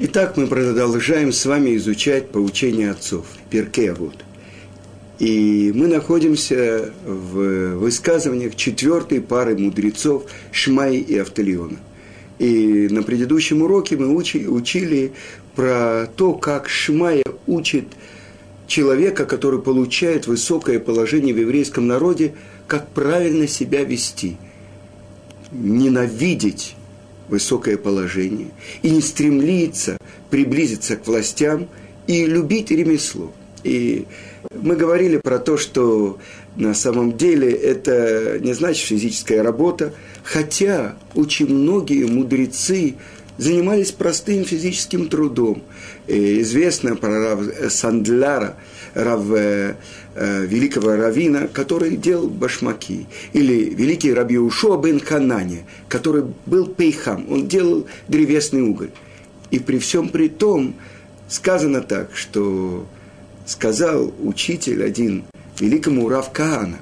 Итак, мы продолжаем с вами изучать поучение отцов, Перкеавод. И мы находимся в высказываниях четвертой пары мудрецов Шмай и Автолиона. И на предыдущем уроке мы учи, учили про то, как Шмая учит человека, который получает высокое положение в еврейском народе, как правильно себя вести. Ненавидеть высокое положение и не стремиться приблизиться к властям и любить ремесло. И мы говорили про то, что на самом деле это не значит физическая работа, хотя очень многие мудрецы занимались простым физическим трудом. И известно про Рав Сандляра, Рав э, э, великого равина, который делал башмаки. Или великий Раби Ушо бен Ханане, который был пейхам, он делал древесный уголь. И при всем при том сказано так, что сказал учитель один великому Рав Каана,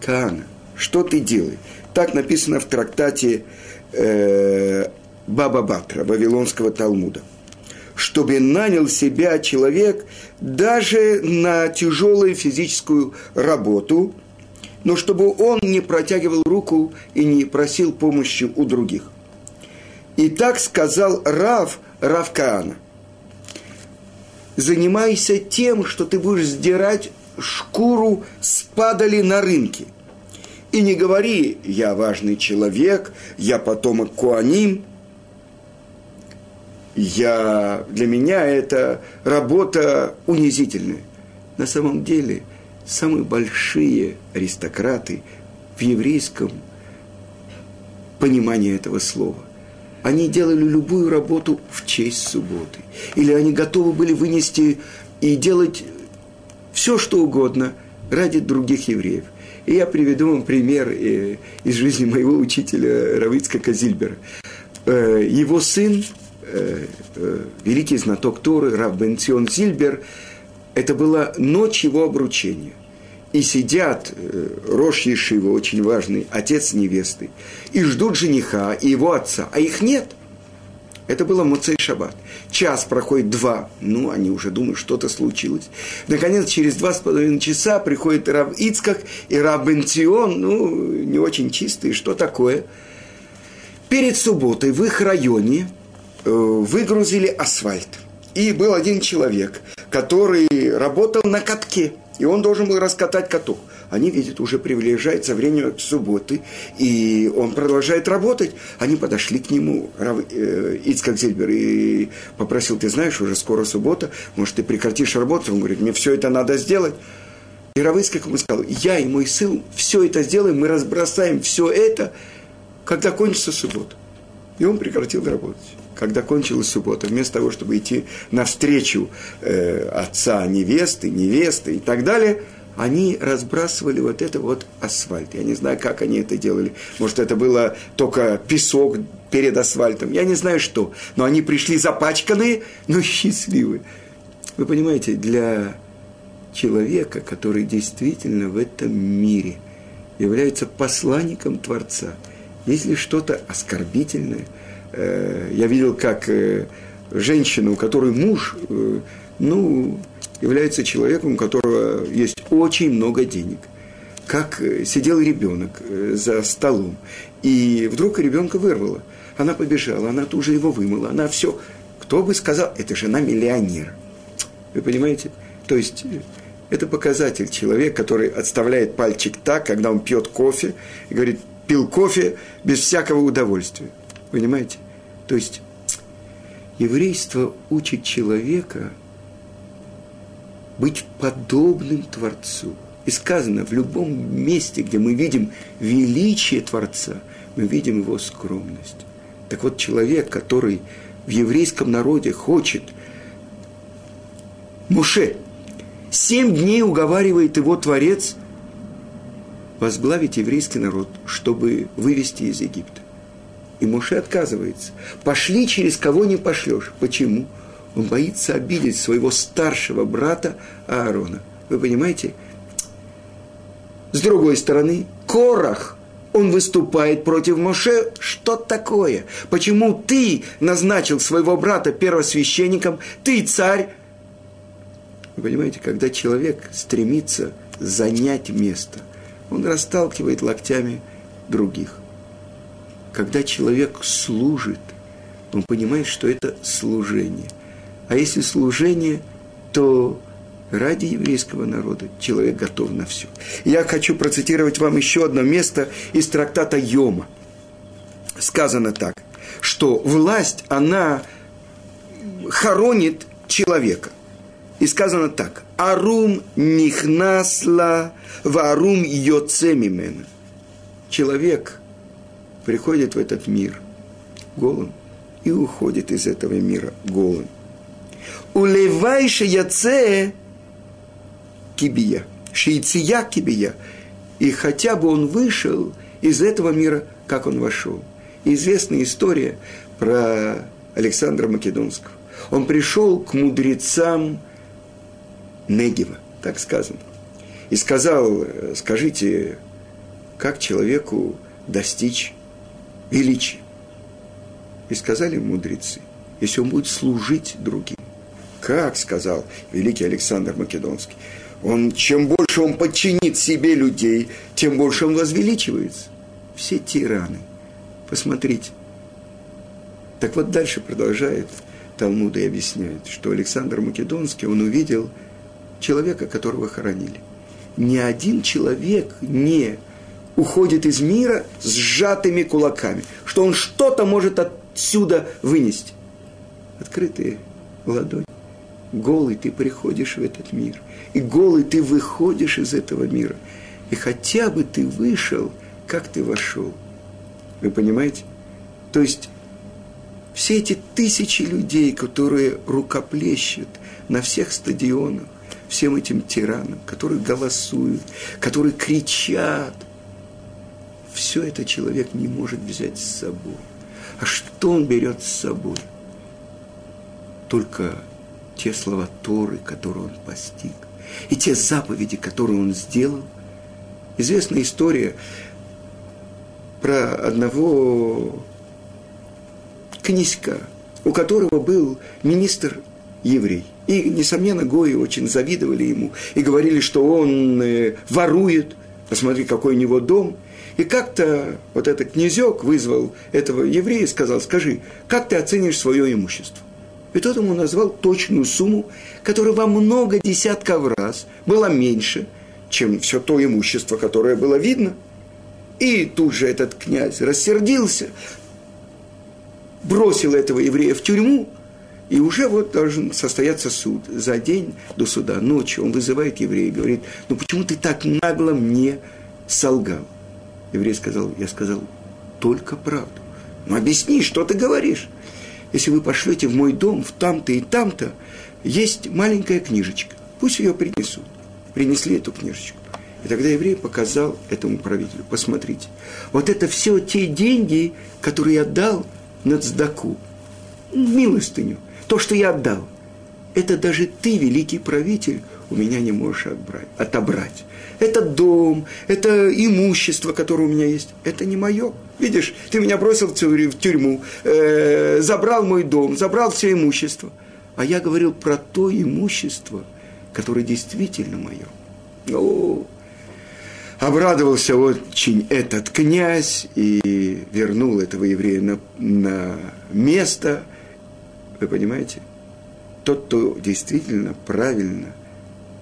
Каана, что ты делаешь? Так написано в трактате э, Баба Батра, Вавилонского Талмуда. Чтобы нанял себя человек даже на тяжелую физическую работу, но чтобы он не протягивал руку и не просил помощи у других. И так сказал Рав Рав Каана. Занимайся тем, что ты будешь сдирать шкуру с падали на рынке. И не говори, я важный человек, я потомок Куаним. Я, для меня это работа унизительная. На самом деле, самые большие аристократы в еврейском понимании этого слова они делали любую работу в честь субботы. Или они готовы были вынести и делать все, что угодно ради других евреев. И я приведу вам пример э, из жизни моего учителя Равицка Казильбера. Э, его сын, э, великий знаток Торы, Рав Бенцион Зильбер, это была ночь его обручения – и сидят э, Рош Ешива, очень важный, отец невесты, и ждут жениха и его отца, а их нет. Это было Муцей Шаббат. Час проходит два, ну, они уже думают, что-то случилось. Наконец, через два с половиной часа приходит Рав Ицкак и Рав Бенцион, ну, не очень чистые, что такое. Перед субботой в их районе э, выгрузили асфальт. И был один человек, который работал на катке – и он должен был раскатать каток. Они видят, уже приближается время субботы, и он продолжает работать. Они подошли к нему, э, Ицкак Зильбер, и попросил, ты знаешь, уже скоро суббота, может, ты прекратишь работу? Он говорит, мне все это надо сделать. И Равыцкак ему сказал, я и мой сын все это сделаем, мы разбросаем все это, когда кончится суббота. И он прекратил работать когда кончилась суббота, вместо того, чтобы идти навстречу э, отца невесты, невесты и так далее, они разбрасывали вот это вот асфальт. Я не знаю, как они это делали. Может, это было только песок перед асфальтом. Я не знаю, что. Но они пришли запачканные, но счастливые. Вы понимаете, для человека, который действительно в этом мире является посланником Творца, если что-то оскорбительное – я видел, как э, женщина, у которой муж, э, ну, является человеком, у которого есть очень много денег. Как сидел ребенок за столом, и вдруг ребенка вырвало. Она побежала, она тут же его вымыла, она все. Кто бы сказал, это жена миллионера. Вы понимаете? То есть это показатель человек, который отставляет пальчик так, когда он пьет кофе, и говорит, пил кофе без всякого удовольствия. Понимаете? То есть еврейство учит человека быть подобным Творцу. И сказано, в любом месте, где мы видим величие Творца, мы видим его скромность. Так вот, человек, который в еврейском народе хочет, Муше, семь дней уговаривает его Творец возглавить еврейский народ, чтобы вывести из Египта. И Моше отказывается. Пошли, через кого не пошлешь. Почему? Он боится обидеть своего старшего брата Аарона. Вы понимаете? С другой стороны, Корах, Он выступает против Моше. Что такое? Почему ты назначил своего брата первосвященником? Ты царь. Вы понимаете, когда человек стремится занять место, он расталкивает локтями других. Когда человек служит, он понимает, что это служение. А если служение, то ради еврейского народа человек готов на все. Я хочу процитировать вам еще одно место из трактата Йома. Сказано так, что власть, она хоронит человека. И сказано так. Арум нихнасла варум йоцемимена. Человек приходит в этот мир голым и уходит из этого мира голым. Улевайше яце кибия, шейция кибия. И хотя бы он вышел из этого мира, как он вошел. известная история про Александра Македонского. Он пришел к мудрецам Негева, так сказано, и сказал, скажите, как человеку достичь величия? И сказали мудрецы, если он будет служить другим. Как, сказал великий Александр Македонский, он, чем больше он подчинит себе людей, тем больше он возвеличивается. Все тираны. Посмотрите. Так вот дальше продолжает Талмуд и объясняет, что Александр Македонский, он увидел человека, которого хоронили. Ни один человек не уходит из мира с сжатыми кулаками, что он что-то может отсюда вынести. Открытые ладони. Голый ты приходишь в этот мир и голый ты выходишь из этого мира. И хотя бы ты вышел, как ты вошел. Вы понимаете? То есть все эти тысячи людей, которые рукоплещут на всех стадионах, всем этим тиранам, которые голосуют, которые кричат, все это человек не может взять с собой. А что он берет с собой? Только те слова Торы, которые он постиг и те заповеди, которые он сделал. Известная история про одного князька, у которого был министр еврей. И, несомненно, Гои очень завидовали ему и говорили, что он э, ворует, посмотри, какой у него дом. И как-то вот этот князек вызвал этого еврея и сказал, скажи, как ты оценишь свое имущество? И тот ему назвал точную сумму, которая во много десятков раз была меньше, чем все то имущество, которое было видно. И тут же этот князь рассердился, бросил этого еврея в тюрьму, и уже вот должен состояться суд. За день до суда, ночью, он вызывает еврея и говорит, ну почему ты так нагло мне солгал? Еврей сказал, я сказал только правду. Ну объясни, что ты говоришь? если вы пошлете в мой дом, в там-то и там-то, есть маленькая книжечка, пусть ее принесут. Принесли эту книжечку. И тогда еврей показал этому правителю, посмотрите, вот это все те деньги, которые я дал на цдаку, милостыню, то, что я отдал. Это даже ты, великий правитель, у меня не можешь отбрать, отобрать. Это дом, это имущество, которое у меня есть. Это не мое. Видишь, ты меня бросил в тюрьму, э, забрал мой дом, забрал все имущество. А я говорил про то имущество, которое действительно мое. О, обрадовался очень этот князь и вернул этого еврея на, на место. Вы понимаете? Тот, кто действительно правильно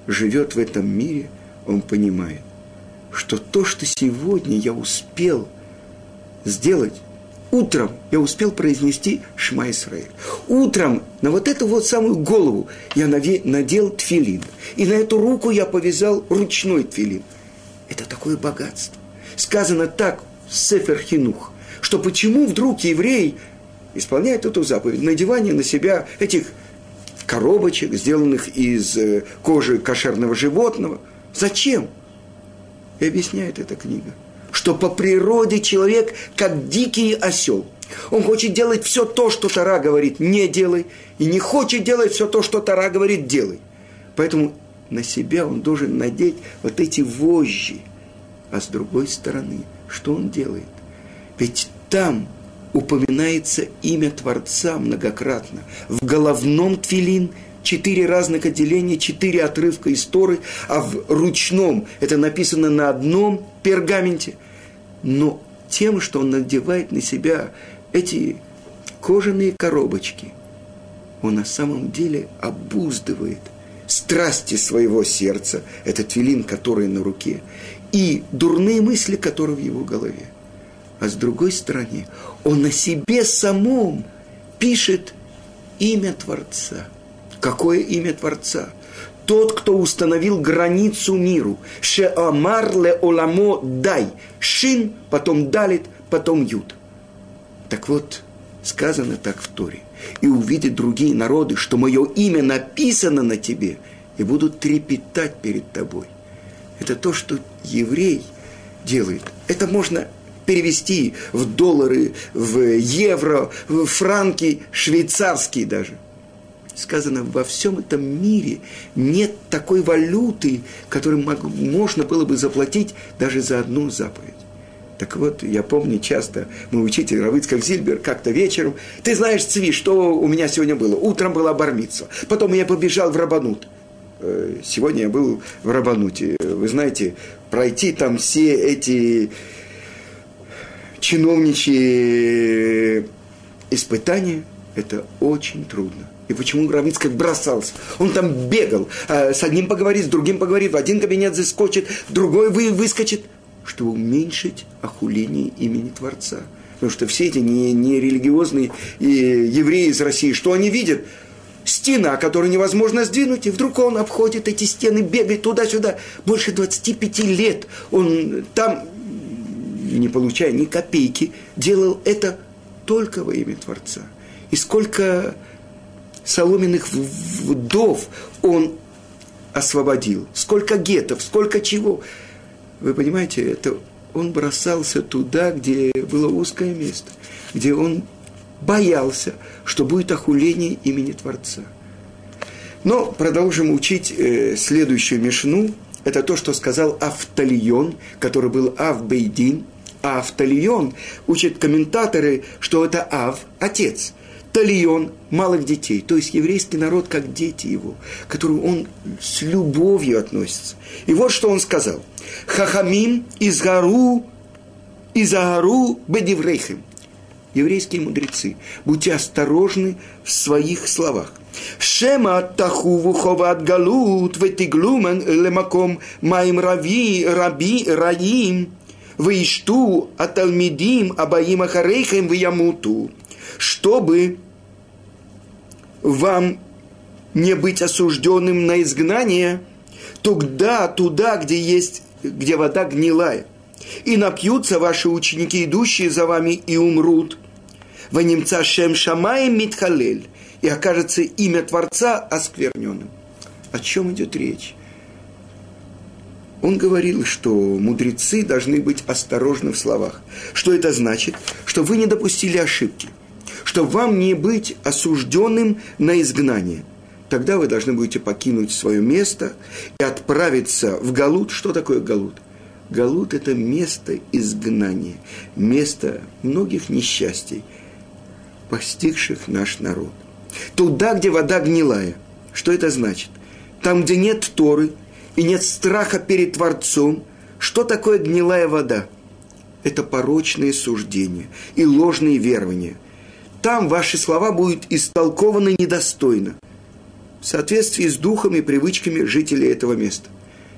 живет в этом мире, он понимает, что то, что сегодня я успел сделать, утром я успел произнести Шма Исраиль. Утром на вот эту вот самую голову я надел тфилин. И на эту руку я повязал ручной тфилин. Это такое богатство. Сказано так в Сефер Хинух, что почему вдруг еврей исполняет эту заповедь, надевание на себя этих коробочек, сделанных из э, кожи кошерного животного. Зачем? И объясняет эта книга, что по природе человек как дикий осел. Он хочет делать все то, что Тара говорит, не делай, и не хочет делать все то, что Тара говорит, делай. Поэтому на себя он должен надеть вот эти вожжи. А с другой стороны, Что он делает? Ведь там упоминается имя Творца многократно. В головном твилин четыре разных отделения, четыре отрывка из Торы, а в ручном это написано на одном пергаменте. Но тем, что он надевает на себя эти кожаные коробочки, он на самом деле обуздывает страсти своего сердца, этот твилин, который на руке, и дурные мысли, которые в его голове. А с другой стороны, он на себе самом пишет имя Творца. Какое имя Творца? Тот, кто установил границу миру. Шеамар ле оламо дай. Шин, потом далит, потом ют. Так вот, сказано так в Торе. И увидят другие народы, что мое имя написано на тебе, и будут трепетать перед тобой. Это то, что еврей делает. Это можно перевести в доллары, в евро, в франки, швейцарские даже. Сказано, во всем этом мире нет такой валюты, которую можно было бы заплатить даже за одну заповедь. Так вот, я помню часто, мой учитель Равыцкак Зильбер как-то вечером, ты знаешь, Цви, что у меня сегодня было? Утром была бармица, потом я побежал в Рабанут. Э, сегодня я был в Рабануте. Вы знаете, пройти там все эти чиновничьи испытания, это очень трудно. И почему Равицкак бросался? Он там бегал, а с одним поговорит, с другим поговорит, в один кабинет заскочит, другой вы, выскочит, чтобы уменьшить охуление имени Творца. Потому что все эти нерелигиозные не, не евреи из России, что они видят? Стена, которую невозможно сдвинуть, и вдруг он обходит эти стены, бегает туда-сюда. Больше 25 лет он там не получая ни копейки, делал это только во имя Творца. И сколько соломенных вдов он освободил, сколько гетов, сколько чего. Вы понимаете, это он бросался туда, где было узкое место, где он боялся, что будет охуление имени Творца. Но продолжим учить э, следующую мишну. Это то, что сказал Автальон, который был Авбейдин – Ав Талион, учат комментаторы, что это Ав – отец. Талион – малых детей, то есть еврейский народ как дети его, к которым он с любовью относится. И вот что он сказал. Хахамим изгару изагару бедиврейхем. Еврейские мудрецы, будьте осторожны в своих словах. Шема тахуву ховат галут ветиглумен лемаком маим рави раби раим – Ваишту аталмидим абаим ахарейхем ваямуту, чтобы вам не быть осужденным на изгнание, тогда туда, где есть, где вода гнилая, и напьются ваши ученики, идущие за вами, и умрут. Ванимца шем шамаем митхалель, и окажется имя Творца оскверненным. О чем идет речь? Он говорил, что мудрецы должны быть осторожны в словах. Что это значит? Что вы не допустили ошибки. Что вам не быть осужденным на изгнание. Тогда вы должны будете покинуть свое место и отправиться в Галут. Что такое Галут? Галут – это место изгнания, место многих несчастий, постигших наш народ. Туда, где вода гнилая. Что это значит? Там, где нет Торы – и нет страха перед Творцом, что такое гнилая вода? Это порочные суждения и ложные верования. Там ваши слова будут истолкованы недостойно, в соответствии с духом и привычками жителей этого места.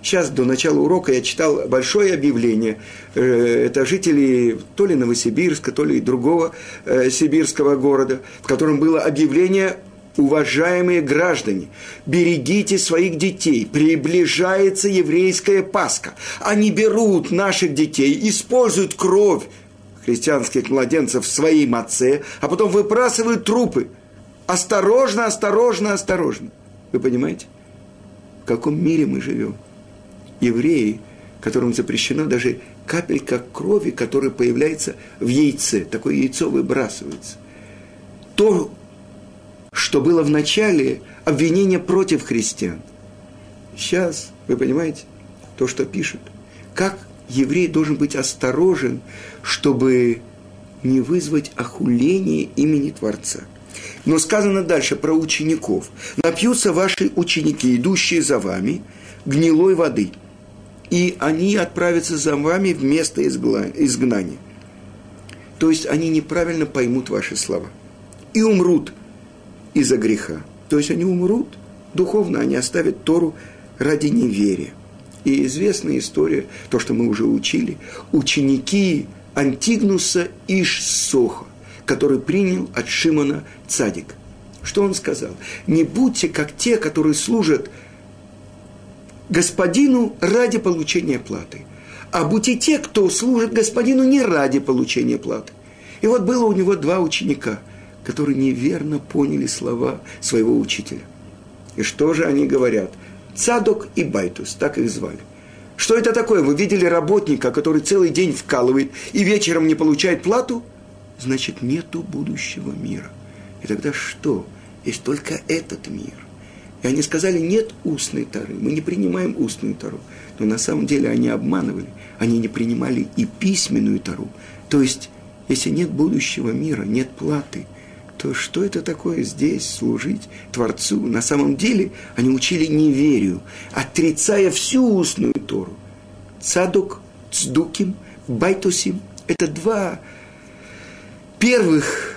Сейчас до начала урока я читал большое объявление. Э, это жители то ли Новосибирска, то ли другого э, сибирского города, в котором было объявление уважаемые граждане, берегите своих детей, приближается еврейская Пасха. Они берут наших детей, используют кровь христианских младенцев в своей маце, а потом выбрасывают трупы. Осторожно, осторожно, осторожно. Вы понимаете? В каком мире мы живем? Евреи, которым запрещено даже капелька крови, которая появляется в яйце. Такое яйцо выбрасывается. То, что было в начале обвинение против христиан. Сейчас, вы понимаете, то, что пишут, как еврей должен быть осторожен, чтобы не вызвать охуление имени Творца. Но сказано дальше про учеников. «Напьются ваши ученики, идущие за вами, гнилой воды, и они отправятся за вами в место изгнания». То есть они неправильно поймут ваши слова. И умрут из-за греха. То есть они умрут духовно, они оставят Тору ради неверия. И известная история, то, что мы уже учили, ученики Антигнуса Иш-Соха, который принял от Шимона Цадик. Что он сказал? Не будьте как те, которые служат господину ради получения платы, а будьте те, кто служит господину не ради получения платы. И вот было у него два ученика, которые неверно поняли слова своего учителя. И что же они говорят? Цадок и Байтус, так их звали. Что это такое? Вы видели работника, который целый день вкалывает и вечером не получает плату? Значит, нету будущего мира. И тогда что? Есть только этот мир. И они сказали, нет устной Торы, мы не принимаем устную Тору. Но на самом деле они обманывали, они не принимали и письменную тару. То есть, если нет будущего мира, нет платы, то что это такое здесь служить Творцу? На самом деле они учили неверию, отрицая всю устную Тору. Цадок, Цдуким, Байтусим – это два первых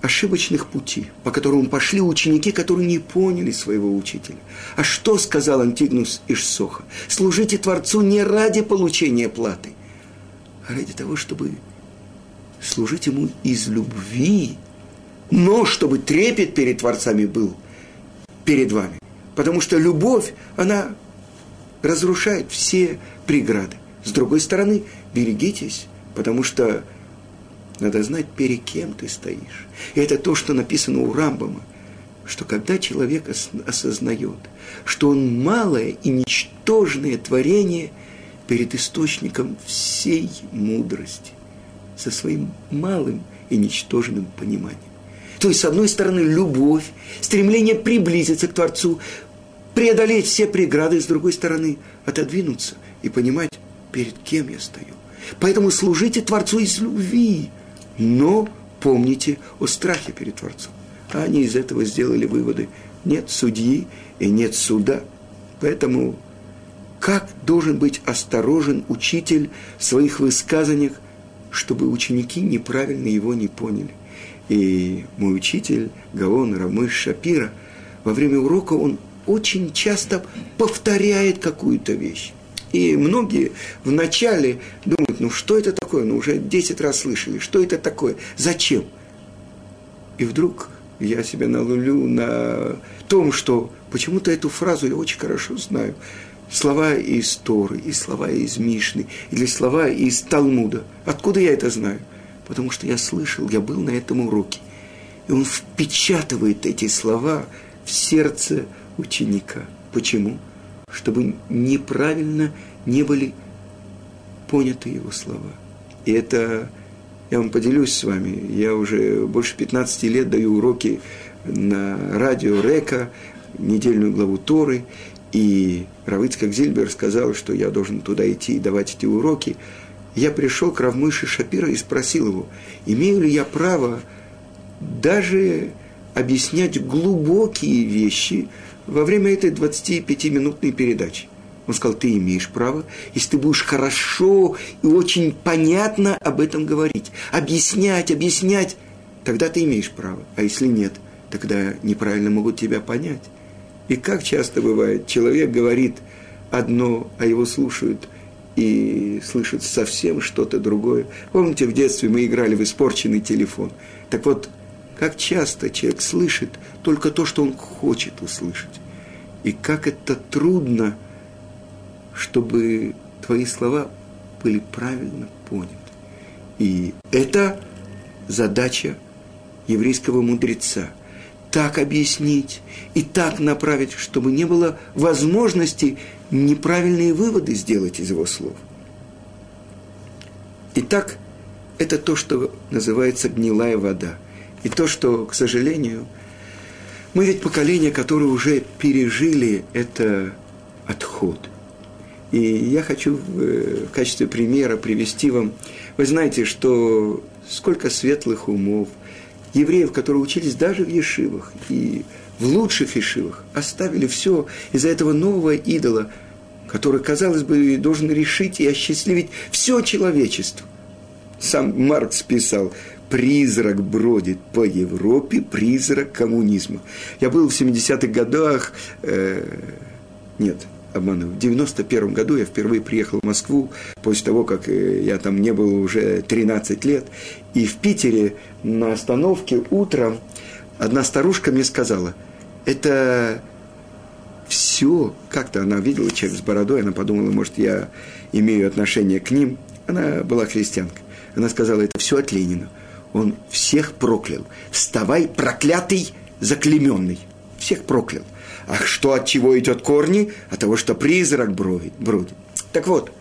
ошибочных пути, по которым пошли ученики, которые не поняли своего учителя. А что сказал Антигнус Ишсоха? Служите Творцу не ради получения платы, а ради того, чтобы служить Ему из любви, но чтобы трепет перед Творцами был перед вами. Потому что любовь, она разрушает все преграды. С другой стороны, берегитесь, потому что надо знать, перед кем ты стоишь. И это то, что написано у Рамбама, что когда человек осознает, что он малое и ничтожное творение перед источником всей мудрости, со своим малым и ничтожным пониманием. То есть, с одной стороны, любовь, стремление приблизиться к Творцу, преодолеть все преграды, с другой стороны, отодвинуться и понимать, перед кем я стою. Поэтому служите Творцу из любви – но помните о страхе перед Творцом. А они из этого сделали выводы. Нет судьи и нет суда. Поэтому как должен быть осторожен учитель в своих высказаниях, чтобы ученики неправильно его не поняли. И мой учитель, Гаон Рамыш Шапира, во время урока он очень часто повторяет какую-то вещь. И многие вначале думают, ну что это такое? Ну уже 10 раз слышали, что это такое? Зачем? И вдруг я себя наловлю на том, что почему-то эту фразу я очень хорошо знаю. Слова из Торы, и слова из Мишны, или слова из Талмуда. Откуда я это знаю? Потому что я слышал, я был на этом уроке. И он впечатывает эти слова в сердце ученика. Почему? чтобы неправильно не были поняты его слова. И это, я вам поделюсь с вами, я уже больше 15 лет даю уроки на радио Река, недельную главу Торы, и Равицкак Зильбер сказал, что я должен туда идти и давать эти уроки. Я пришел к Равмыше Шапира и спросил его, имею ли я право даже объяснять глубокие вещи во время этой 25-минутной передачи. Он сказал, ты имеешь право, если ты будешь хорошо и очень понятно об этом говорить, объяснять, объяснять, тогда ты имеешь право. А если нет, тогда неправильно могут тебя понять. И как часто бывает, человек говорит одно, а его слушают и слышат совсем что-то другое. Помните, в детстве мы играли в испорченный телефон. Так вот, как часто человек слышит только то, что он хочет услышать. И как это трудно, чтобы твои слова были правильно поняты. И это задача еврейского мудреца. Так объяснить и так направить, чтобы не было возможности неправильные выводы сделать из его слов. Итак, это то, что называется гнилая вода. И то, что, к сожалению, мы ведь поколение, которое уже пережили это отход. И я хочу в качестве примера привести вам, вы знаете, что сколько светлых умов, евреев, которые учились даже в ешивах и в лучших ешивах, оставили все из-за этого нового идола, который, казалось бы, должен решить и осчастливить все человечество. Сам Маркс писал, призрак бродит по Европе, призрак коммунизма. Я был в 70-х годах, э, нет, обманываю, в 91 году я впервые приехал в Москву, после того, как э, я там не был уже 13 лет, и в Питере на остановке утром одна старушка мне сказала, это все, как-то она видела человек с бородой, она подумала, может, я имею отношение к ним. Она была христианка. Она сказала, это все от Ленина он всех проклял. Вставай, проклятый, заклеменный. Всех проклял. А что от чего идет корни? От того, что призрак бродит. Так вот,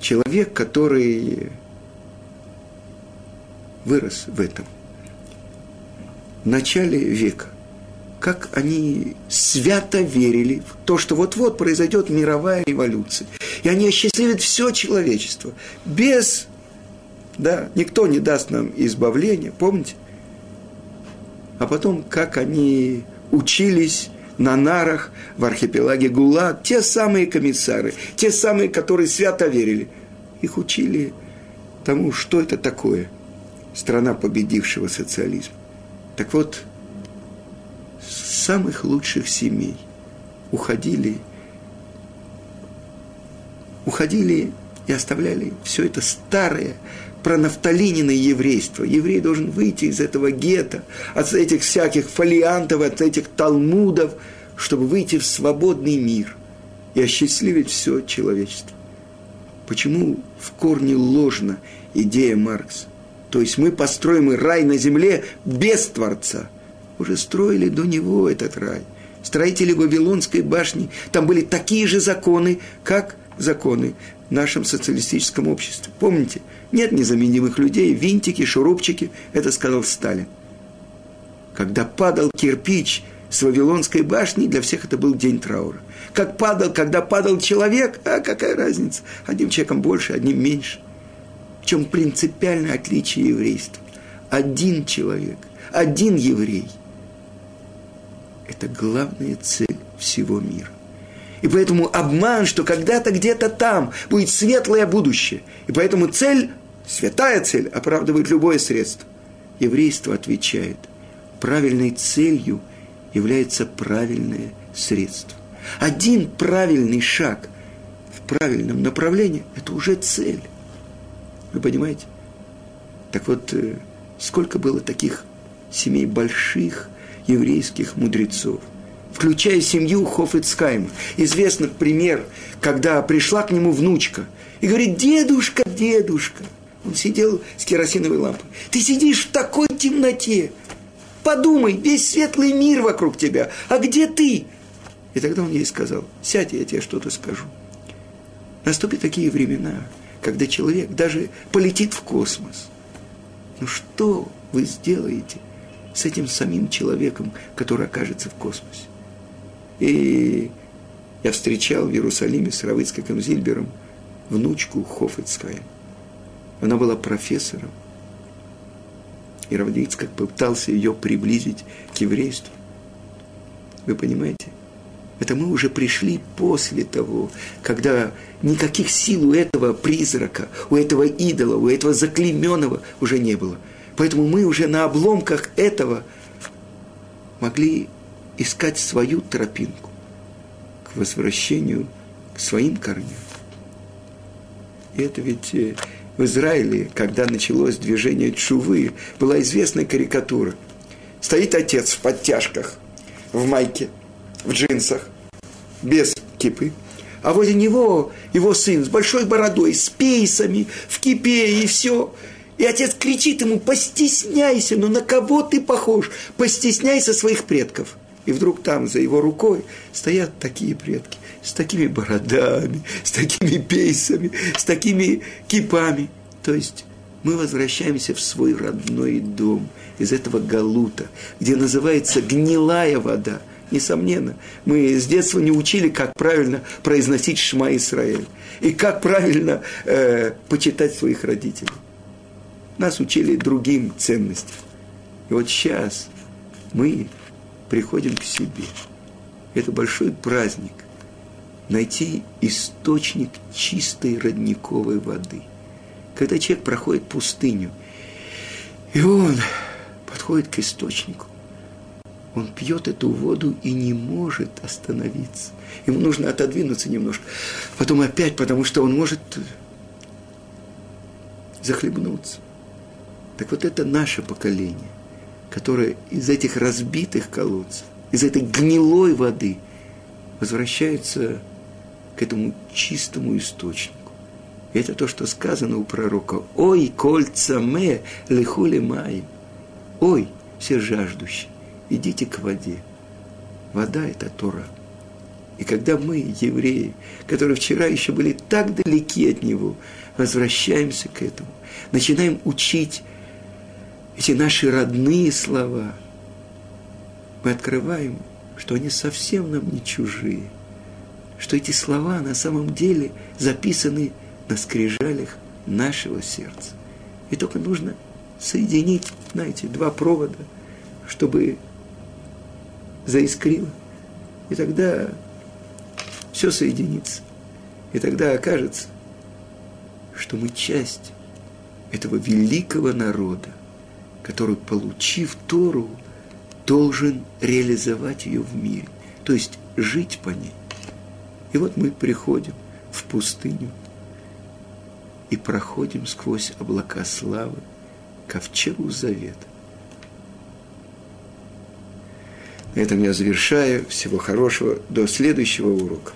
человек, который вырос в этом, в начале века, как они свято верили в то, что вот-вот произойдет мировая революция. И они осчастливят все человечество без да, никто не даст нам избавления, помните? А потом, как они учились на нарах в архипелаге Гулаг, те самые комиссары, те самые, которые свято верили, их учили тому, что это такое страна победившего социализма. Так вот, самых лучших семей уходили, уходили и оставляли все это старое, про нафталининое еврейство. Еврей должен выйти из этого гетто, от этих всяких фолиантов, от этих талмудов, чтобы выйти в свободный мир и осчастливить все человечество. Почему в корне ложна идея Маркса? То есть мы построим рай на земле без Творца. Уже строили до него этот рай. Строители Вавилонской башни, там были такие же законы, как законы в нашем социалистическом обществе. Помните, нет незаменимых людей, винтики, шурупчики, это сказал Сталин. Когда падал кирпич с Вавилонской башни, для всех это был день траура. Как падал, когда падал человек, а какая разница? Одним человеком больше, одним меньше. В чем принципиальное отличие еврейства? Один человек, один еврей. Это главная цель всего мира. И поэтому обман, что когда-то где-то там будет светлое будущее. И поэтому цель, святая цель, оправдывает любое средство. Еврейство отвечает, правильной целью является правильное средство. Один правильный шаг в правильном направлении – это уже цель. Вы понимаете? Так вот, э, сколько было таких семей больших еврейских мудрецов – включая семью Хофицкайма. Известный пример, когда пришла к нему внучка и говорит, дедушка, дедушка. Он сидел с керосиновой лампой. Ты сидишь в такой темноте. Подумай, весь светлый мир вокруг тебя. А где ты? И тогда он ей сказал, сядь, я тебе что-то скажу. Наступят такие времена, когда человек даже полетит в космос. Ну что вы сделаете с этим самим человеком, который окажется в космосе? И я встречал в Иерусалиме с Равыцкаком Зильбером внучку Хофицкая. Она была профессором. И Равдицкак пытался ее приблизить к еврейству. Вы понимаете? Это мы уже пришли после того, когда никаких сил у этого призрака, у этого идола, у этого заклеменного уже не было. Поэтому мы уже на обломках этого могли искать свою тропинку к возвращению к своим корням. И это ведь э, в Израиле, когда началось движение Чувы, была известная карикатура. Стоит отец в подтяжках, в майке, в джинсах, без кипы, а возле него его сын с большой бородой, с пейсами, в кипе и все. И отец кричит ему, постесняйся, ну на кого ты похож? Постесняйся своих предков – и вдруг там, за его рукой, стоят такие предки, с такими бородами, с такими пейсами, с такими кипами. То есть мы возвращаемся в свой родной дом из этого галута, где называется гнилая вода, несомненно. Мы с детства не учили, как правильно произносить Шма Исраэль. И как правильно э, почитать своих родителей. Нас учили другим ценностям. И вот сейчас мы приходим к себе. Это большой праздник. Найти источник чистой родниковой воды. Когда человек проходит пустыню, и он подходит к источнику, он пьет эту воду и не может остановиться. Ему нужно отодвинуться немножко. Потом опять, потому что он может захлебнуться. Так вот это наше поколение, которое из этих разбитых колодцев, из этой гнилой воды возвращается к этому чистому источнику. И это то, что сказано у пророка. «Ой, кольца ме лихули маем». «Ой, все жаждущие, идите к воде». Вода – это Тора. И когда мы, евреи, которые вчера еще были так далеки от Него, возвращаемся к этому, начинаем учить эти наши родные слова, мы открываем, что они совсем нам не чужие, что эти слова на самом деле записаны на скрижалях нашего сердца. И только нужно соединить, знаете, два провода, чтобы заискрило. И тогда все соединится. И тогда окажется, что мы часть этого великого народа, который, получив Тору, должен реализовать ее в мире, то есть жить по ней. И вот мы приходим в пустыню и проходим сквозь облака славы к ковчегу завета. На этом я завершаю. Всего хорошего. До следующего урока.